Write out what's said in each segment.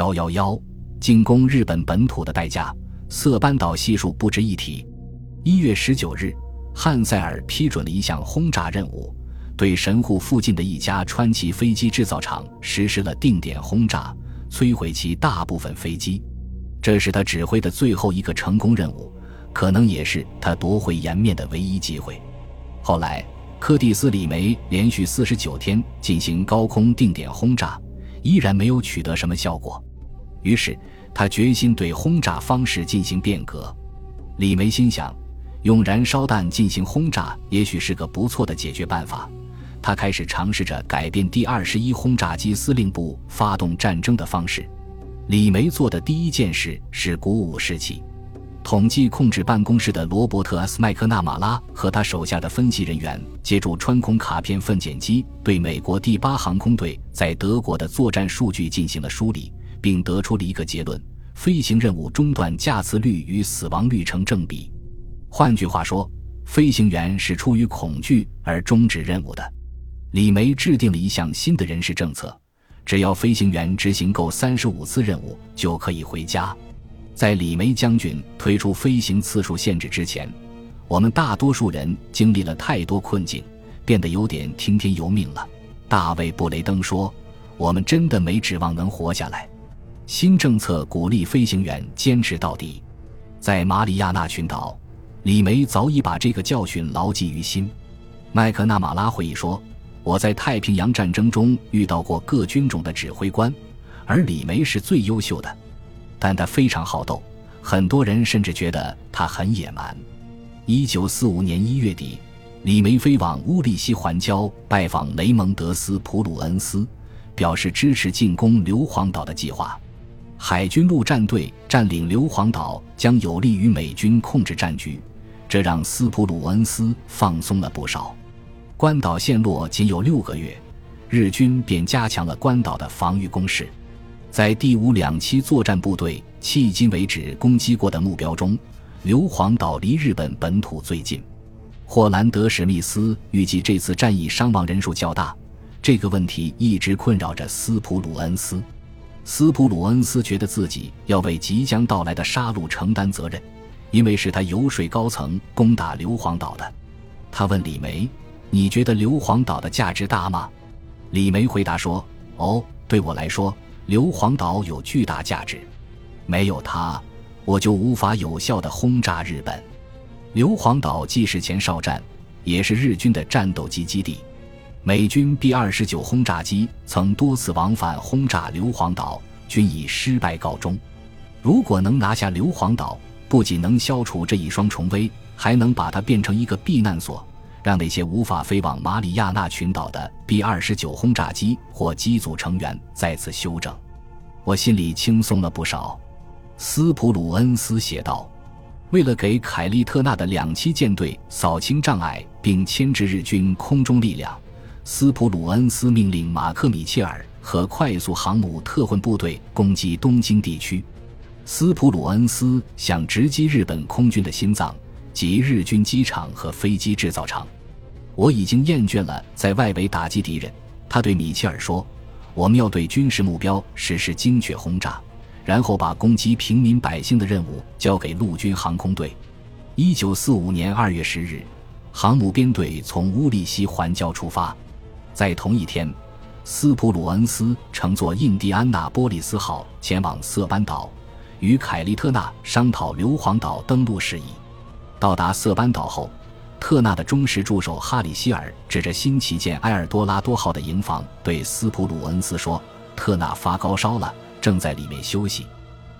幺幺幺，进攻日本本土的代价，色班岛系数不值一提。一月十九日，汉塞尔批准了一项轰炸任务，对神户附近的一家川崎飞机制造厂实施了定点轰炸，摧毁其大部分飞机。这是他指挥的最后一个成功任务，可能也是他夺回颜面的唯一机会。后来，柯蒂斯·李梅连续四十九天进行高空定点轰炸，依然没有取得什么效果。于是，他决心对轰炸方式进行变革。李梅心想，用燃烧弹进行轰炸也许是个不错的解决办法。他开始尝试着改变第二十一轰炸机司令部发动战争的方式。李梅做的第一件事是鼓舞士气。统计控制办公室的罗伯特·斯麦克纳马拉和他手下的分析人员，借助穿孔卡片分拣机，对美国第八航空队在德国的作战数据进行了梳理。并得出了一个结论：飞行任务中断架次率与死亡率成正比。换句话说，飞行员是出于恐惧而终止任务的。李梅制定了一项新的人事政策：只要飞行员执行够三十五次任务，就可以回家。在李梅将军推出飞行次数限制之前，我们大多数人经历了太多困境，变得有点听天由命了。大卫·布雷登说：“我们真的没指望能活下来。”新政策鼓励飞行员坚持到底。在马里亚纳群岛，李梅早已把这个教训牢记于心。麦克纳马拉回忆说：“我在太平洋战争中遇到过各军种的指挥官，而李梅是最优秀的。但他非常好斗，很多人甚至觉得他很野蛮。”一九四五年一月底，李梅飞往乌利西环礁拜访雷蒙德斯·普鲁恩斯，表示支持进攻硫磺岛的计划。海军陆战队占领硫磺岛将有利于美军控制战局，这让斯普鲁恩斯放松了不少。关岛陷落仅有六个月，日军便加强了关岛的防御工事。在第五两栖作战部队迄今为止攻击过的目标中，硫磺岛离日本本土最近。霍兰德·史密斯预计这次战役伤亡人数较大，这个问题一直困扰着斯普鲁恩斯。斯普鲁恩斯觉得自己要为即将到来的杀戮承担责任，因为是他游说高层攻打硫磺岛的。他问李梅：“你觉得硫磺岛的价值大吗？”李梅回答说：“哦，对我来说，硫磺岛有巨大价值。没有它，我就无法有效地轰炸日本。硫磺岛既是前哨站，也是日军的战斗机基地。”美军 B 二十九轰炸机曾多次往返轰炸硫磺岛，均以失败告终。如果能拿下硫磺岛，不仅能消除这一双重威，还能把它变成一个避难所，让那些无法飞往马里亚纳群岛的 B 二十九轰炸机或机组成员再次休整。我心里轻松了不少。斯普鲁恩斯写道：“为了给凯利特纳的两栖舰队扫清障碍，并牵制日军空中力量。”斯普鲁恩斯命令马克·米切尔和快速航母特混部队攻击东京地区。斯普鲁恩斯想直击日本空军的心脏，即日军机场和飞机制造厂。我已经厌倦了在外围打击敌人，他对米切尔说：“我们要对军事目标实施精确轰炸，然后把攻击平民百姓的任务交给陆军航空队。”一九四五年二月十日，航母编队从乌利西环礁出发。在同一天，斯普鲁恩斯乘坐印第安纳波利斯号前往色班岛，与凯利特纳商讨硫磺岛登陆事宜。到达色班岛后，特纳的忠实助手哈里希尔指着新旗舰埃尔多拉多号的营房对斯普鲁恩斯说：“特纳发高烧了，正在里面休息。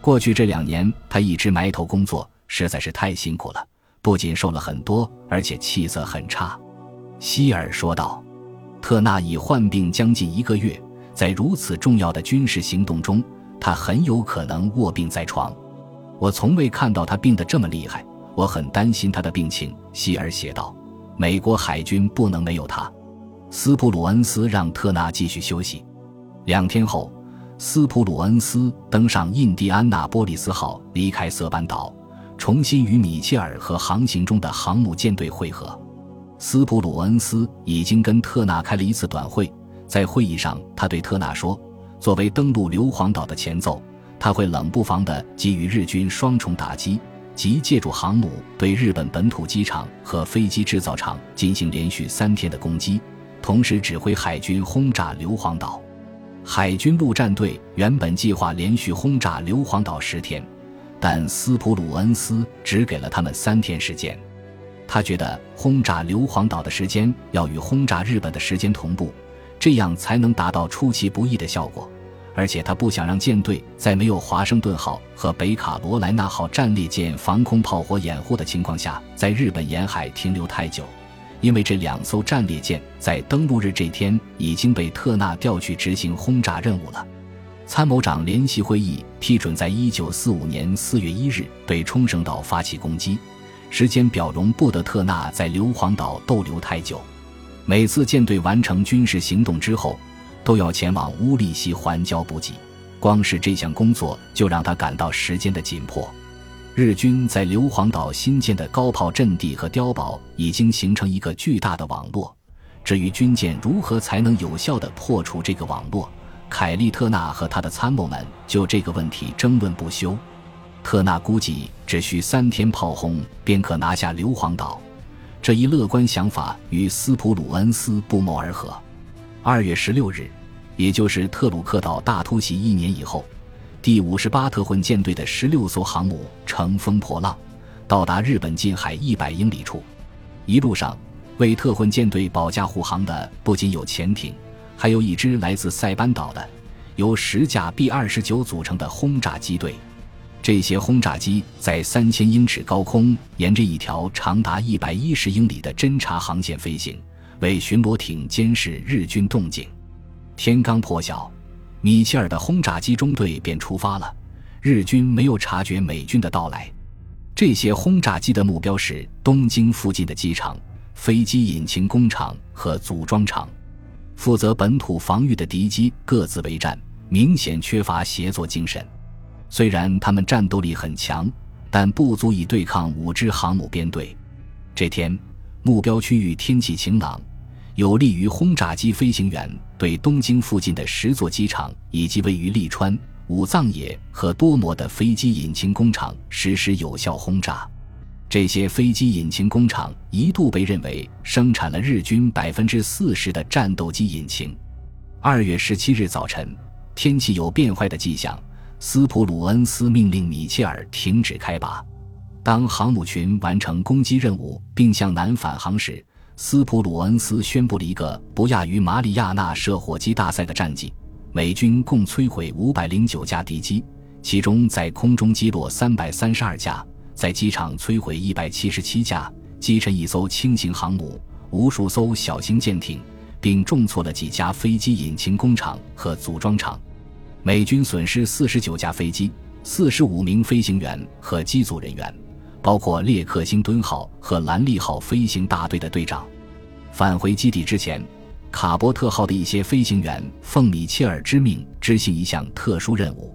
过去这两年，他一直埋头工作，实在是太辛苦了，不仅瘦了很多，而且气色很差。”希尔说道。特纳已患病将近一个月，在如此重要的军事行动中，他很有可能卧病在床。我从未看到他病得这么厉害，我很担心他的病情。希尔写道：“美国海军不能没有他。”斯普鲁恩斯让特纳继续休息。两天后，斯普鲁恩斯登上印第安纳波利斯号，离开色班岛，重新与米切尔和航行中的航母舰队会合。斯普鲁恩斯已经跟特纳开了一次短会，在会议上，他对特纳说：“作为登陆硫磺岛的前奏，他会冷不防地给予日军双重打击，即借助航母对日本本土机场和飞机制造厂进行连续三天的攻击，同时指挥海军轰炸硫磺岛。海军陆战队原本计划连续轰炸硫磺岛十天，但斯普鲁恩斯只给了他们三天时间。他觉得轰炸硫磺岛的时间要与轰炸日本的时间同步。这样才能达到出其不意的效果，而且他不想让舰队在没有华盛顿号和北卡罗来纳号战列舰防空炮火掩护的情况下，在日本沿海停留太久，因为这两艘战列舰在登陆日这天已经被特纳调去执行轰炸任务了。参谋长联席会议批准在一九四五年四月一日对冲绳岛发起攻击，时间表容不得特纳在硫磺岛逗留太久。每次舰队完成军事行动之后，都要前往乌利西环礁补给。光是这项工作就让他感到时间的紧迫。日军在硫磺岛新建的高炮阵地和碉堡已经形成一个巨大的网络。至于军舰如何才能有效地破除这个网络，凯利特纳和他的参谋们就这个问题争论不休。特纳估计只需三天炮轰便可拿下硫磺岛。这一乐观想法与斯普鲁恩斯不谋而合。二月十六日，也就是特鲁克岛大突袭一年以后，第五十八特混舰队的十六艘航母乘风破浪，到达日本近海一百英里处。一路上，为特混舰队保驾护航的不仅有潜艇，还有一支来自塞班岛的由十架 B 二十九组成的轰炸机队。这些轰炸机在三千英尺高空，沿着一条长达一百一十英里的侦察航线飞行，为巡逻艇监视日军动静。天刚破晓，米切尔的轰炸机中队便出发了。日军没有察觉美军的到来。这些轰炸机的目标是东京附近的机场、飞机引擎工厂和组装厂。负责本土防御的敌机各自为战，明显缺乏协作精神。虽然他们战斗力很强，但不足以对抗五支航母编队。这天，目标区域天气晴朗，有利于轰炸机飞行员对东京附近的十座机场以及位于利川、武藏野和多摩的飞机引擎工厂实施有效轰炸。这些飞机引擎工厂一度被认为生产了日军百分之四十的战斗机引擎。二月十七日早晨，天气有变坏的迹象。斯普鲁恩斯命令米切尔停止开拔。当航母群完成攻击任务并向南返航时，斯普鲁恩斯宣布了一个不亚于马里亚纳射火机大赛的战绩：美军共摧毁五百零九架敌机，其中在空中击落三百三十二架，在机场摧毁一百七十七架，击沉一艘轻型航母、无数艘小型舰艇，并重挫了几家飞机引擎工厂和组装厂。美军损失四十九架飞机、四十五名飞行员和机组人员，包括列克星敦号和兰利号飞行大队的队长。返回基地之前，卡伯特号的一些飞行员奉米切尔之命执行一项特殊任务。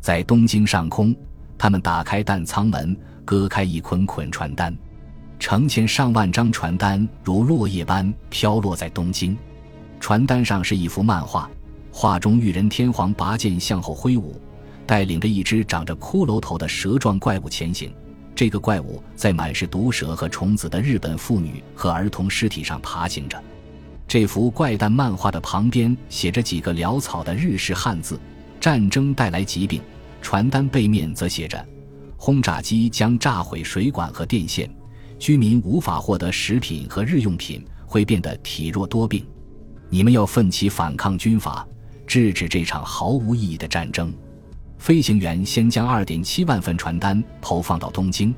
在东京上空，他们打开弹舱门，割开一捆捆传单，成千上万张传单如落叶般飘落在东京。传单上是一幅漫画。画中玉人天皇拔剑向后挥舞，带领着一只长着骷髅头的蛇状怪物前行。这个怪物在满是毒蛇和虫子的日本妇女和儿童尸体上爬行着。这幅怪诞漫画的旁边写着几个潦草的日式汉字：“战争带来疾病。”传单背面则写着：“轰炸机将炸毁水管和电线，居民无法获得食品和日用品，会变得体弱多病。你们要奋起反抗军阀。”制止这场毫无意义的战争。飞行员先将二点七万份传单投放到东京，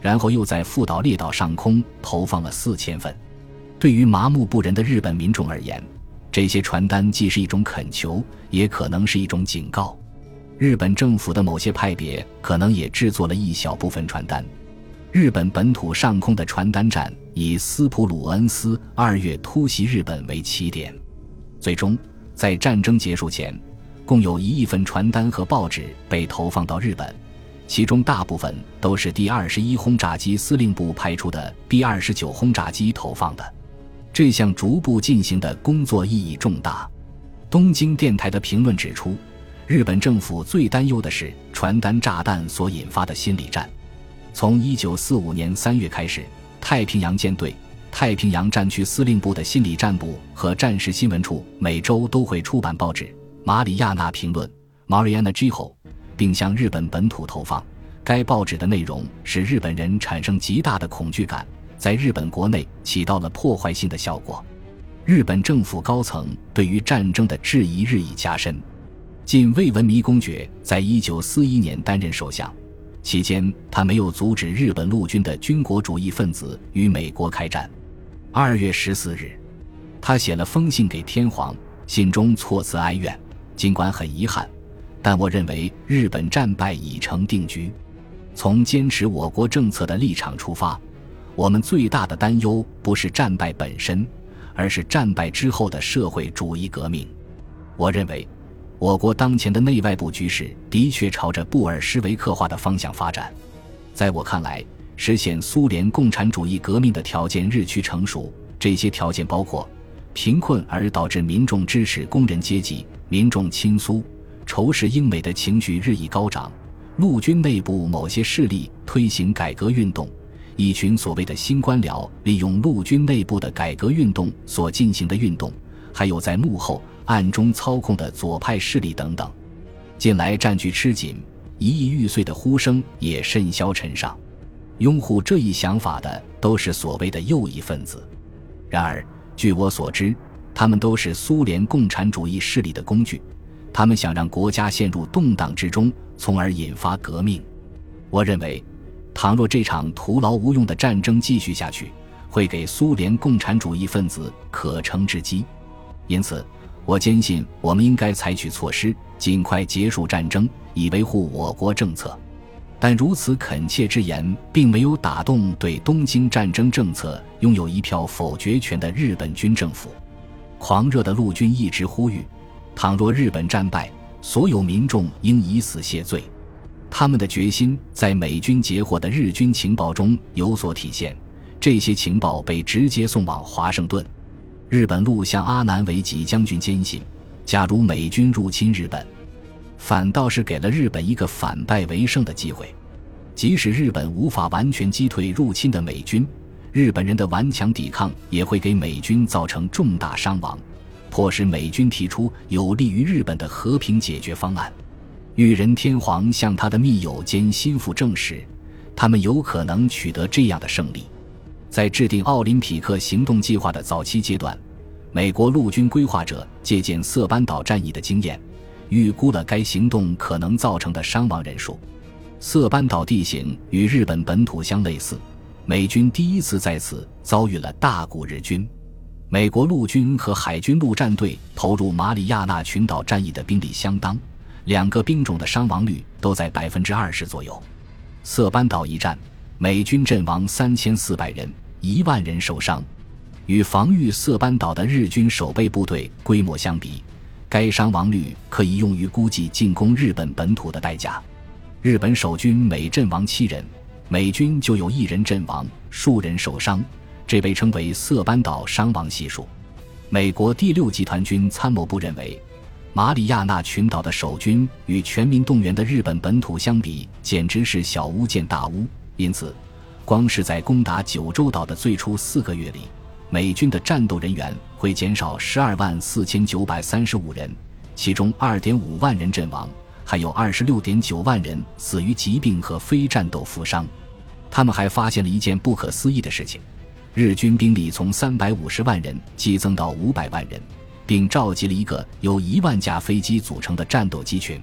然后又在富岛列岛上空投放了四千份。对于麻木不仁的日本民众而言，这些传单既是一种恳求，也可能是一种警告。日本政府的某些派别可能也制作了一小部分传单。日本本土上空的传单战以斯普鲁恩斯二月突袭日本为起点，最终。在战争结束前，共有一亿份传单和报纸被投放到日本，其中大部分都是第二十一轰炸机司令部派出的 B 二十九轰炸机投放的。这项逐步进行的工作意义重大。东京电台的评论指出，日本政府最担忧的是传单炸弹所引发的心理战。从1945年3月开始，太平洋舰队、太平洋战区司令部的心理战部和战时新闻处每周都会出版报纸《马里亚纳评论》（Mariana g i h o 并向日本本土投放。该报纸的内容使日本人产生极大的恐惧感，在日本国内起到了破坏性的效果。日本政府高层对于战争的质疑日益加深。近卫文弥公爵在一九四一年担任首相，期间他没有阻止日本陆军的军国主义分子与美国开战。二月十四日，他写了封信给天皇，信中措辞哀怨。尽管很遗憾，但我认为日本战败已成定局。从坚持我国政策的立场出发，我们最大的担忧不是战败本身。而是战败之后的社会主义革命。我认为，我国当前的内外部局势的确朝着布尔什维克化的方向发展。在我看来，实现苏联共产主义革命的条件日趋成熟。这些条件包括：贫困而导致民众支持工人阶级、民众亲苏、仇视英美的情绪日益高涨；陆军内部某些势力推行改革运动。一群所谓的新官僚利用陆军内部的改革运动所进行的运动，还有在幕后暗中操控的左派势力等等，近来战局吃紧，一亿玉碎的呼声也甚嚣尘上。拥护这一想法的都是所谓的右翼分子。然而，据我所知，他们都是苏联共产主义势力的工具，他们想让国家陷入动荡之中，从而引发革命。我认为。倘若这场徒劳无用的战争继续下去，会给苏联共产主义分子可乘之机。因此，我坚信我们应该采取措施，尽快结束战争，以维护我国政策。但如此恳切之言，并没有打动对东京战争政策拥有一票否决权的日本军政府。狂热的陆军一直呼吁：倘若日本战败，所有民众应以死谢罪。他们的决心在美军截获的日军情报中有所体现，这些情报被直接送往华盛顿。日本陆相阿南惟几将军坚信，假如美军入侵日本，反倒是给了日本一个反败为胜的机会。即使日本无法完全击退入侵的美军，日本人的顽强抵抗也会给美军造成重大伤亡，迫使美军提出有利于日本的和平解决方案。裕仁天皇向他的密友兼心腹证实，他们有可能取得这样的胜利。在制定奥林匹克行动计划的早期阶段，美国陆军规划者借鉴塞班岛战役的经验，预估了该行动可能造成的伤亡人数。塞班岛地形与日本本土相类似，美军第一次在此遭遇了大股日军。美国陆军和海军陆战队投入马里亚纳群岛战役的兵力相当。两个兵种的伤亡率都在百分之二十左右。塞班岛一战，美军阵亡三千四百人，一万人受伤。与防御塞班岛的日军守备部队规模相比，该伤亡率可以用于估计进攻日本本土的代价。日本守军每阵亡七人，美军就有一人阵亡，数人受伤，这被称为塞班岛伤亡系数。美国第六集团军参谋部认为。马里亚纳群岛的守军与全民动员的日本本土相比，简直是小巫见大巫。因此，光是在攻打九州岛的最初四个月里，美军的战斗人员会减少十二万四千九百三十五人，其中二点五万人阵亡，还有二十六点九万人死于疾病和非战斗负伤。他们还发现了一件不可思议的事情：日军兵力从三百五十万人激增到五百万人。并召集了一个由一万架飞机组成的战斗机群，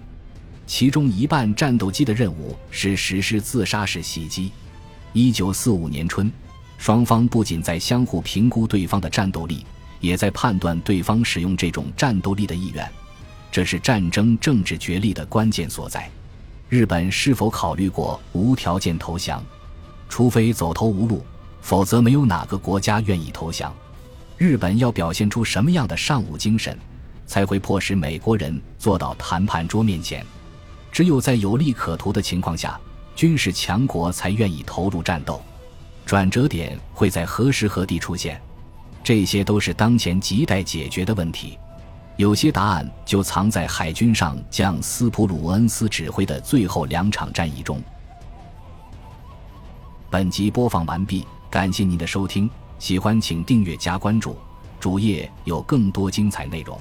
其中一半战斗机的任务是实施自杀式袭击。一九四五年春，双方不仅在相互评估对方的战斗力，也在判断对方使用这种战斗力的意愿。这是战争政治角力的关键所在。日本是否考虑过无条件投降？除非走投无路，否则没有哪个国家愿意投降。日本要表现出什么样的尚武精神，才会迫使美国人坐到谈判桌面前？只有在有利可图的情况下，军事强国才愿意投入战斗。转折点会在何时何地出现？这些都是当前亟待解决的问题。有些答案就藏在海军上将斯普鲁恩斯指挥的最后两场战役中。本集播放完毕，感谢您的收听，喜欢请订阅加关注，主页有更多精彩内容。